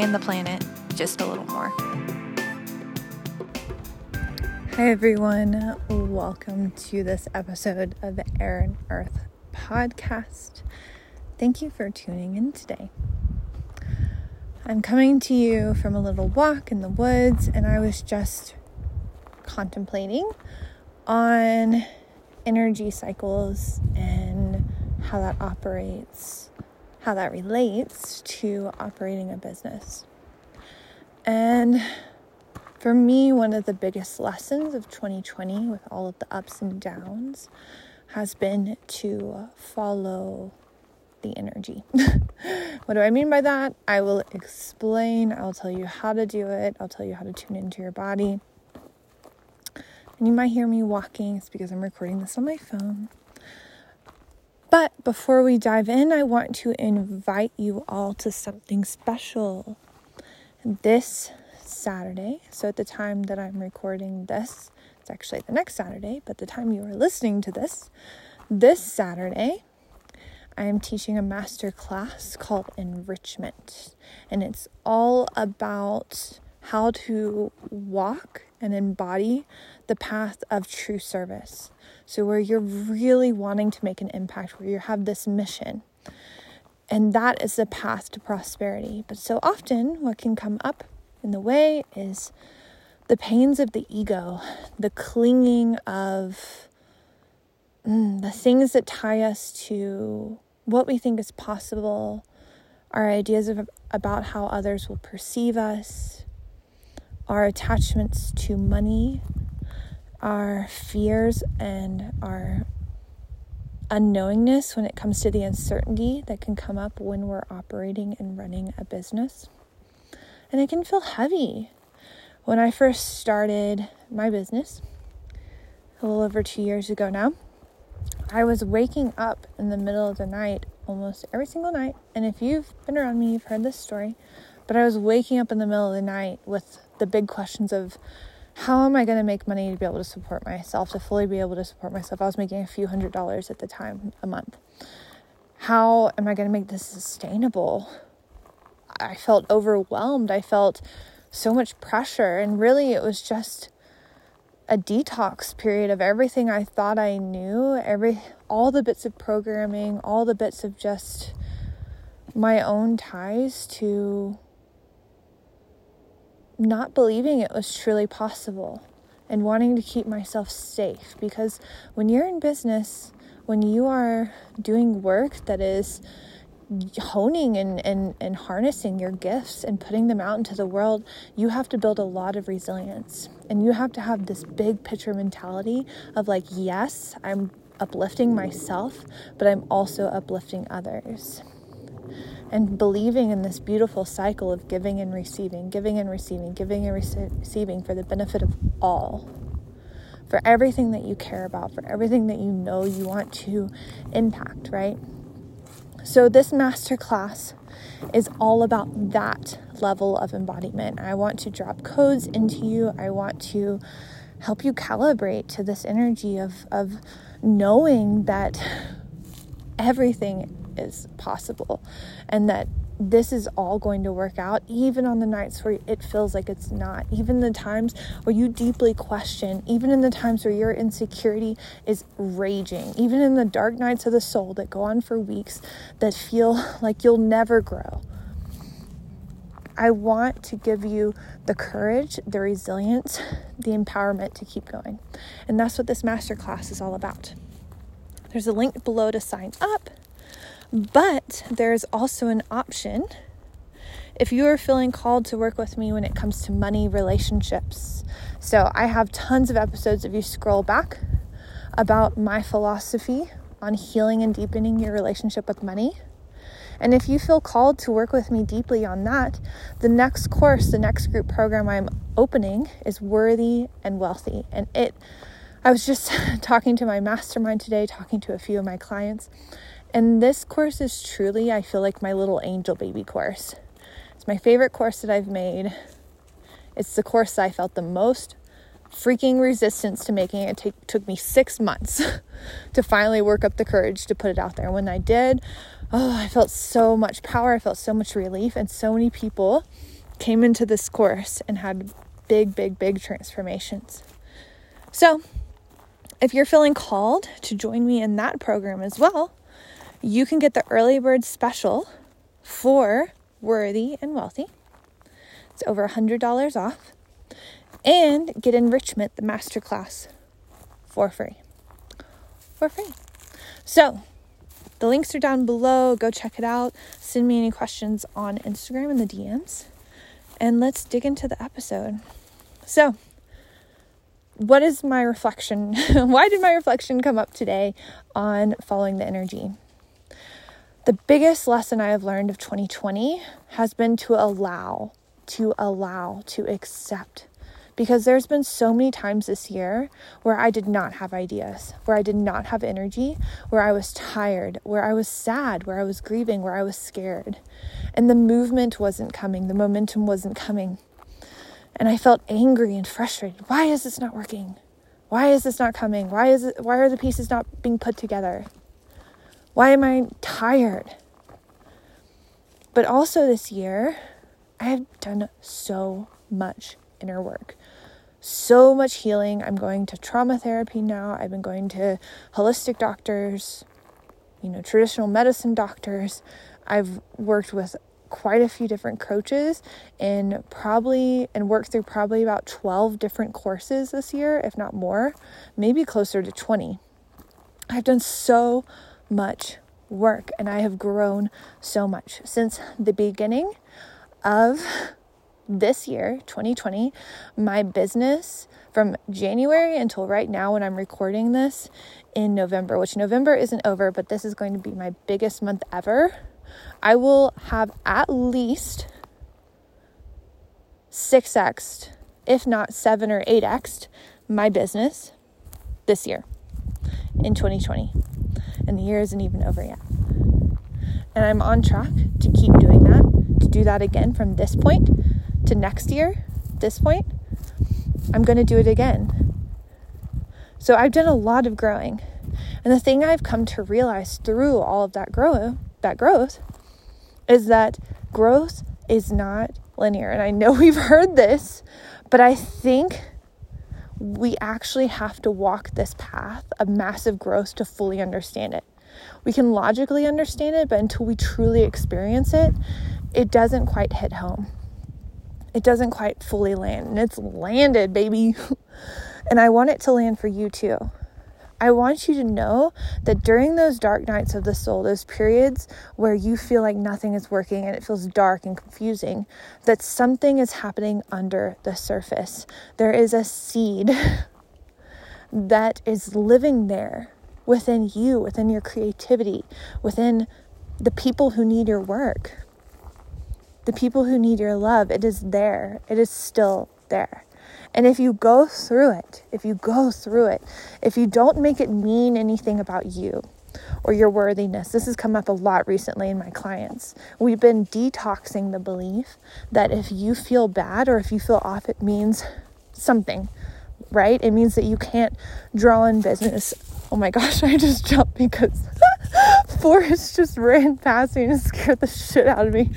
and the planet just a little more. Hi, everyone. Welcome to this episode of the Air and Earth podcast. Thank you for tuning in today. I'm coming to you from a little walk in the woods, and I was just contemplating on energy cycles and how that operates, how that relates to operating a business. And for me, one of the biggest lessons of 2020, with all of the ups and downs, has been to follow the energy. what do I mean by that? I will explain, I'll tell you how to do it, I'll tell you how to tune into your body. And you might hear me walking, it's because I'm recording this on my phone. But before we dive in, I want to invite you all to something special. This Saturday, so at the time that I'm recording this, it's actually the next Saturday, but the time you are listening to this, this Saturday, I am teaching a master class called Enrichment. And it's all about how to walk and embody the path of true service. So, where you're really wanting to make an impact, where you have this mission. And that is the path to prosperity. But so often, what can come up in the way is the pains of the ego, the clinging of mm, the things that tie us to what we think is possible, our ideas of, about how others will perceive us, our attachments to money, our fears, and our unknowingness when it comes to the uncertainty that can come up when we're operating and running a business. And it can feel heavy. When I first started my business, a little over two years ago now, I was waking up in the middle of the night almost every single night. And if you've been around me, you've heard this story. But I was waking up in the middle of the night with the big questions of how am I going to make money to be able to support myself, to fully be able to support myself? I was making a few hundred dollars at the time a month. How am I going to make this sustainable? I felt overwhelmed. I felt so much pressure. And really, it was just a detox period of everything I thought I knew, every all the bits of programming, all the bits of just my own ties to not believing it was truly possible and wanting to keep myself safe because when you're in business, when you are doing work that is honing and, and, and harnessing your gifts and putting them out into the world, you have to build a lot of resilience. And you have to have this big picture mentality of like, yes, I'm uplifting myself, but I'm also uplifting others and believing in this beautiful cycle of giving and receiving, giving and receiving, giving and receiving for the benefit of all. For everything that you care about, for everything that you know you want to impact, right? So, this masterclass is all about that level of embodiment. I want to drop codes into you, I want to help you calibrate to this energy of, of knowing that everything is possible and that this is all going to work out, even on the nights where it feels like it's not, even the times where you deeply question, even in the times where your insecurity is raging, even in the dark nights of the soul that go on for weeks that feel like you'll never grow. I want to give you the courage, the resilience, the empowerment to keep going. And that's what this masterclass is all about. There's a link below to sign up. But there's also an option if you are feeling called to work with me when it comes to money relationships. So I have tons of episodes if you scroll back about my philosophy on healing and deepening your relationship with money. And if you feel called to work with me deeply on that, the next course, the next group program I'm opening is Worthy and Wealthy. And it, I was just talking to my mastermind today, talking to a few of my clients. And this course is truly, I feel like my little angel baby course. It's my favorite course that I've made. It's the course I felt the most freaking resistance to making it. Take, took me six months to finally work up the courage to put it out there. When I did, oh, I felt so much power. I felt so much relief. And so many people came into this course and had big, big, big transformations. So, if you're feeling called to join me in that program as well, you can get the early bird special for Worthy and Wealthy. It's over $100 off. And get Enrichment, the masterclass, for free. For free. So, the links are down below. Go check it out. Send me any questions on Instagram in the DMs. And let's dig into the episode. So, what is my reflection? Why did my reflection come up today on following the energy? The biggest lesson I have learned of 2020 has been to allow, to allow, to accept. Because there's been so many times this year where I did not have ideas, where I did not have energy, where I was tired, where I was sad, where I was grieving, where I was scared. And the movement wasn't coming, the momentum wasn't coming. And I felt angry and frustrated. Why is this not working? Why is this not coming? Why is it why are the pieces not being put together? Why am I tired? But also this year, I have done so much inner work. So much healing. I'm going to trauma therapy now. I've been going to holistic doctors, you know, traditional medicine doctors. I've worked with quite a few different coaches and probably and worked through probably about 12 different courses this year, if not more, maybe closer to 20. I've done so much work and I have grown so much since the beginning of this year, 2020. My business from January until right now, when I'm recording this in November, which November isn't over, but this is going to be my biggest month ever. I will have at least 6x, if not 7 or 8x, my business this year in 2020 and the year isn't even over yet. And I'm on track to keep doing that, to do that again from this point to next year, this point. I'm going to do it again. So I've done a lot of growing. And the thing I've come to realize through all of that grow that growth is that growth is not linear. And I know we've heard this, but I think we actually have to walk this path of massive growth to fully understand it. We can logically understand it, but until we truly experience it, it doesn't quite hit home. It doesn't quite fully land. And it's landed, baby. and I want it to land for you too. I want you to know that during those dark nights of the soul, those periods where you feel like nothing is working and it feels dark and confusing, that something is happening under the surface. There is a seed that is living there within you, within your creativity, within the people who need your work, the people who need your love. It is there, it is still there. And if you go through it, if you go through it, if you don't make it mean anything about you or your worthiness, this has come up a lot recently in my clients. We've been detoxing the belief that if you feel bad or if you feel off, it means something, right? It means that you can't draw in business. Oh my gosh, I just jumped because Forrest just ran past me and scared the shit out of me.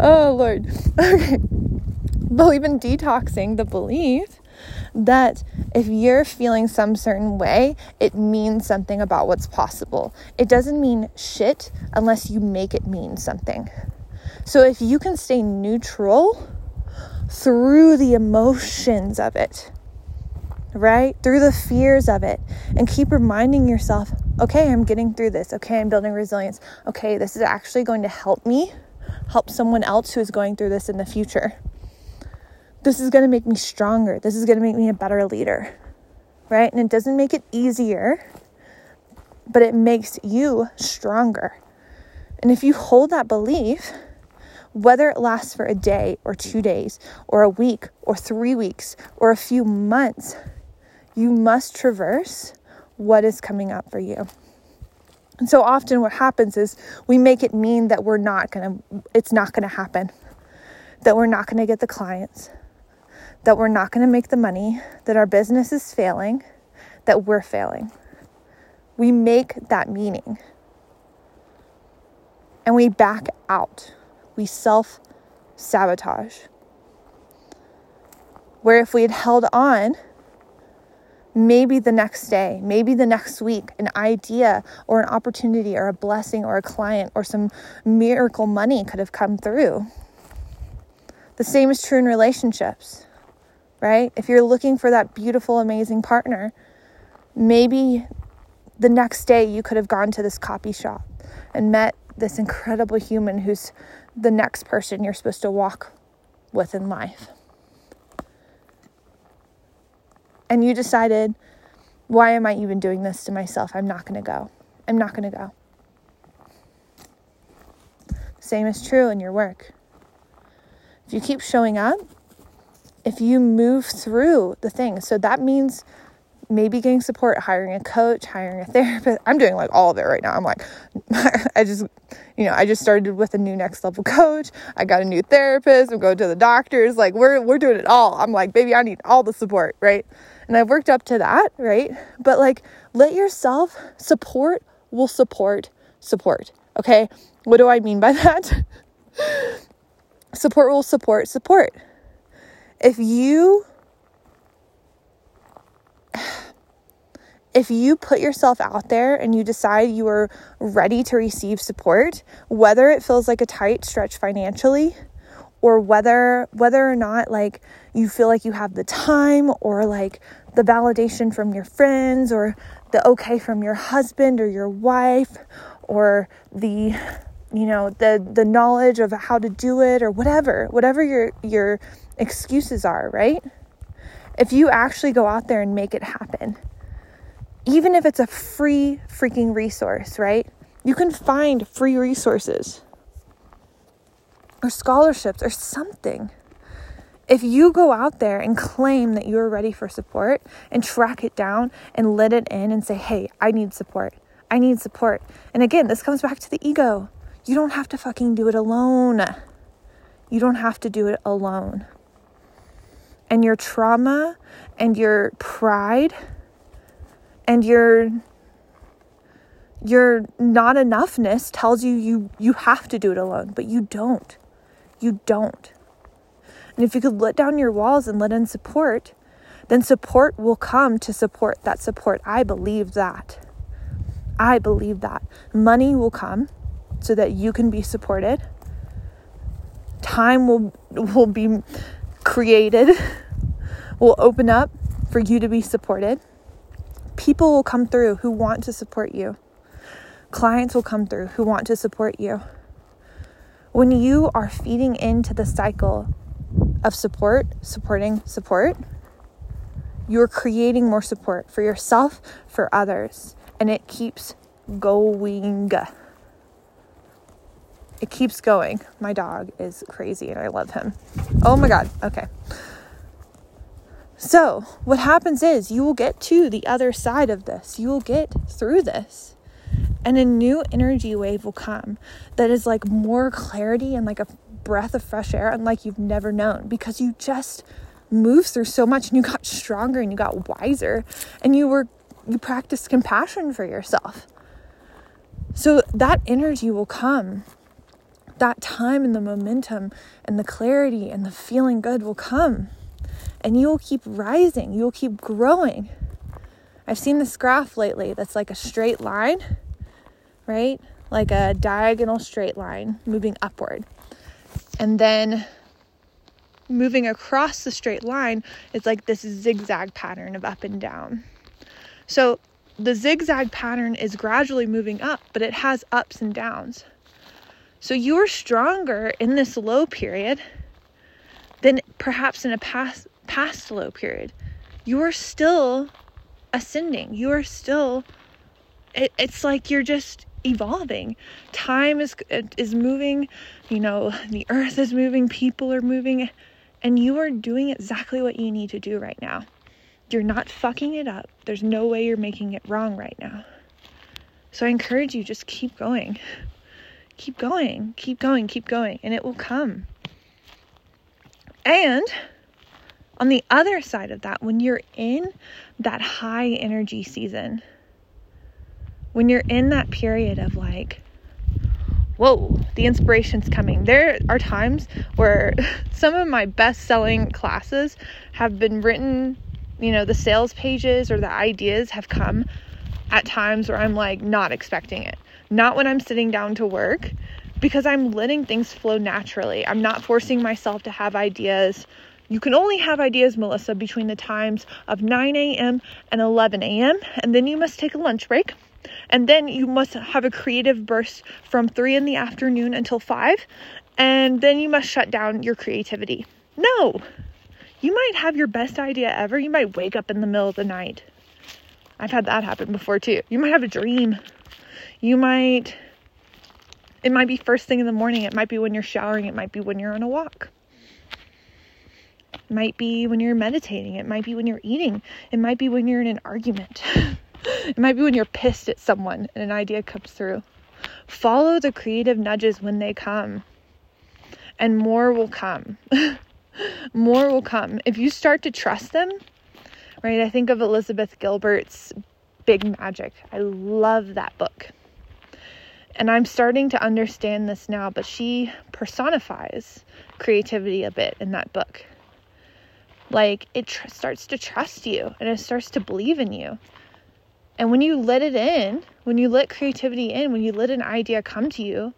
Oh Lord. Okay. But we've been detoxing the belief that if you're feeling some certain way, it means something about what's possible. It doesn't mean shit unless you make it mean something. So if you can stay neutral through the emotions of it, right? Through the fears of it, and keep reminding yourself, okay, I'm getting through this. Okay, I'm building resilience. Okay, this is actually going to help me help someone else who is going through this in the future this is going to make me stronger. This is going to make me a better leader, right? And it doesn't make it easier, but it makes you stronger. And if you hold that belief, whether it lasts for a day or two days or a week or three weeks or a few months, you must traverse what is coming up for you. And so often what happens is we make it mean that we're not going to it's not going to happen. That we're not going to get the clients. That we're not going to make the money, that our business is failing, that we're failing. We make that meaning. And we back out. We self sabotage. Where if we had held on, maybe the next day, maybe the next week, an idea or an opportunity or a blessing or a client or some miracle money could have come through. The same is true in relationships, right? If you're looking for that beautiful, amazing partner, maybe the next day you could have gone to this copy shop and met this incredible human who's the next person you're supposed to walk with in life. and you decided, why am I even doing this to myself? I'm not going to go. I'm not going to go. Same is true in your work. If you keep showing up, if you move through the thing. so that means maybe getting support, hiring a coach, hiring a therapist. I'm doing like all of it right now. I'm like, I just, you know, I just started with a new next level coach. I got a new therapist. I'm going to the doctors. Like we're we're doing it all. I'm like, baby, I need all the support, right? And I've worked up to that, right? But like, let yourself support will support support. Okay. What do I mean by that? support will support support. If you if you put yourself out there and you decide you are ready to receive support, whether it feels like a tight stretch financially or whether whether or not like you feel like you have the time or like the validation from your friends or the okay from your husband or your wife or the you know the the knowledge of how to do it or whatever whatever your your excuses are right if you actually go out there and make it happen even if it's a free freaking resource right you can find free resources or scholarships or something. If you go out there and claim that you're ready for support and track it down and let it in and say, hey, I need support. I need support. And again, this comes back to the ego. You don't have to fucking do it alone. You don't have to do it alone. And your trauma and your pride and your your not enoughness tells you you you have to do it alone, but you don't. You don't. And if you could let down your walls and let in support, then support will come to support that support. I believe that. I believe that. Money will come so that you can be supported. Time will will be created. will open up for you to be supported. People will come through who want to support you. Clients will come through who want to support you. When you are feeding into the cycle of support, supporting, support, you're creating more support for yourself, for others, and it keeps going. It keeps going. My dog is crazy and I love him. Oh my God. Okay. So, what happens is you will get to the other side of this. You will get through this and a new energy wave will come that is like more clarity and like a breath of fresh air unlike you've never known because you just moved through so much and you got stronger and you got wiser and you were you practiced compassion for yourself so that energy will come that time and the momentum and the clarity and the feeling good will come and you will keep rising you will keep growing i've seen this graph lately that's like a straight line right? Like a diagonal straight line moving upward. And then moving across the straight line it's like this zigzag pattern of up and down. So the zigzag pattern is gradually moving up, but it has ups and downs. So you're stronger in this low period than perhaps in a past past low period. You are still ascending. You are still it, it's like you're just evolving. Time is is moving, you know, the earth is moving, people are moving, and you are doing exactly what you need to do right now. You're not fucking it up. There's no way you're making it wrong right now. So I encourage you just keep going. Keep going. Keep going. Keep going and it will come. And on the other side of that, when you're in that high energy season, when you're in that period of like, whoa, the inspiration's coming. There are times where some of my best selling classes have been written, you know, the sales pages or the ideas have come at times where I'm like not expecting it. Not when I'm sitting down to work because I'm letting things flow naturally. I'm not forcing myself to have ideas. You can only have ideas, Melissa, between the times of 9 a.m. and 11 a.m., and then you must take a lunch break and then you must have a creative burst from 3 in the afternoon until 5 and then you must shut down your creativity. No. You might have your best idea ever. You might wake up in the middle of the night. I've had that happen before too. You might have a dream. You might it might be first thing in the morning. It might be when you're showering. It might be when you're on a walk. It might be when you're meditating. It might be when you're eating. It might be when you're in an argument. It might be when you're pissed at someone and an idea comes through. Follow the creative nudges when they come, and more will come. more will come. If you start to trust them, right? I think of Elizabeth Gilbert's Big Magic. I love that book. And I'm starting to understand this now, but she personifies creativity a bit in that book. Like it tr- starts to trust you and it starts to believe in you. And when you let it in, when you let creativity in, when you let an idea come to you,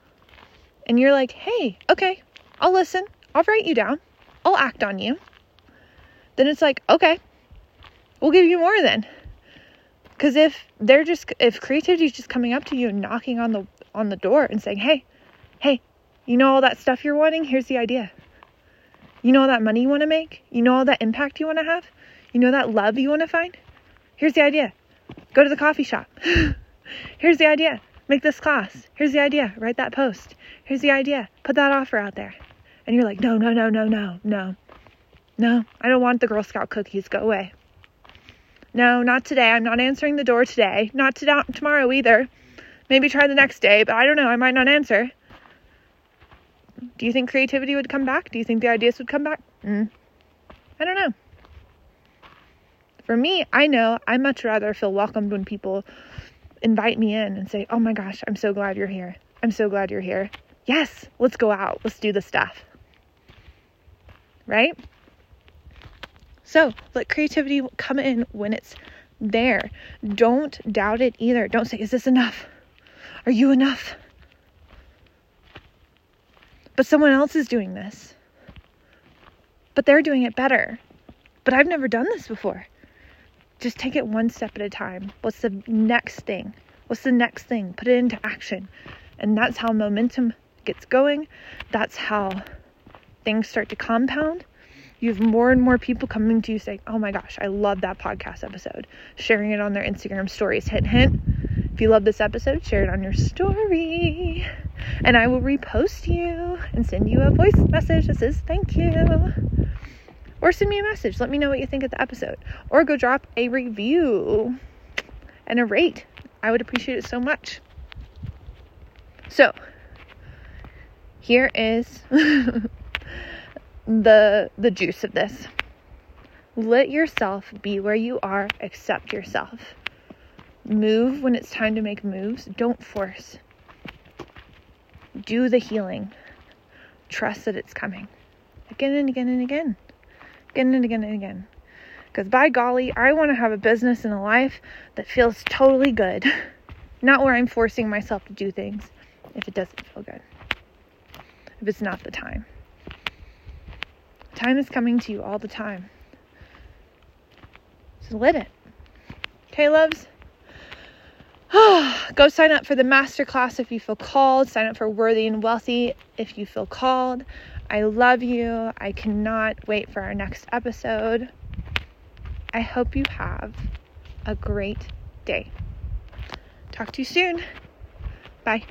and you're like, hey, okay, I'll listen, I'll write you down, I'll act on you, then it's like, okay, we'll give you more then. Because if they're just, if creativity is just coming up to you and knocking on the on the door and saying, hey, hey, you know all that stuff you're wanting? Here's the idea. You know all that money you want to make? You know all that impact you want to have? You know that love you want to find? Here's the idea. Go to the coffee shop. Here's the idea. Make this class. Here's the idea. Write that post. Here's the idea. Put that offer out there. And you're like, no, no, no, no, no, no. No, I don't want the Girl Scout cookies. Go away. No, not today. I'm not answering the door today. Not to- tomorrow either. Maybe try the next day, but I don't know. I might not answer. Do you think creativity would come back? Do you think the ideas would come back? Mm. I don't know. For me, I know I much rather feel welcomed when people invite me in and say, Oh my gosh, I'm so glad you're here. I'm so glad you're here. Yes, let's go out. Let's do the stuff. Right? So let creativity come in when it's there. Don't doubt it either. Don't say, Is this enough? Are you enough? But someone else is doing this. But they're doing it better. But I've never done this before just take it one step at a time. What's the next thing? What's the next thing? Put it into action. And that's how momentum gets going. That's how things start to compound. You have more and more people coming to you saying, Oh my gosh, I love that podcast episode. Sharing it on their Instagram stories. Hint, hint. If you love this episode, share it on your story. And I will repost you and send you a voice message that says thank you or send me a message. Let me know what you think of the episode, or go drop a review and a rate. I would appreciate it so much. So, here is the the juice of this. Let yourself be where you are, accept yourself. Move when it's time to make moves. Don't force. Do the healing. Trust that it's coming. Again and again and again again and again and again. Because by golly, I want to have a business and a life that feels totally good. Not where I'm forcing myself to do things if it doesn't feel good. If it's not the time. Time is coming to you all the time. So let it. Okay, loves? Go sign up for the masterclass if you feel called. Sign up for Worthy and Wealthy if you feel called. I love you. I cannot wait for our next episode. I hope you have a great day. Talk to you soon. Bye.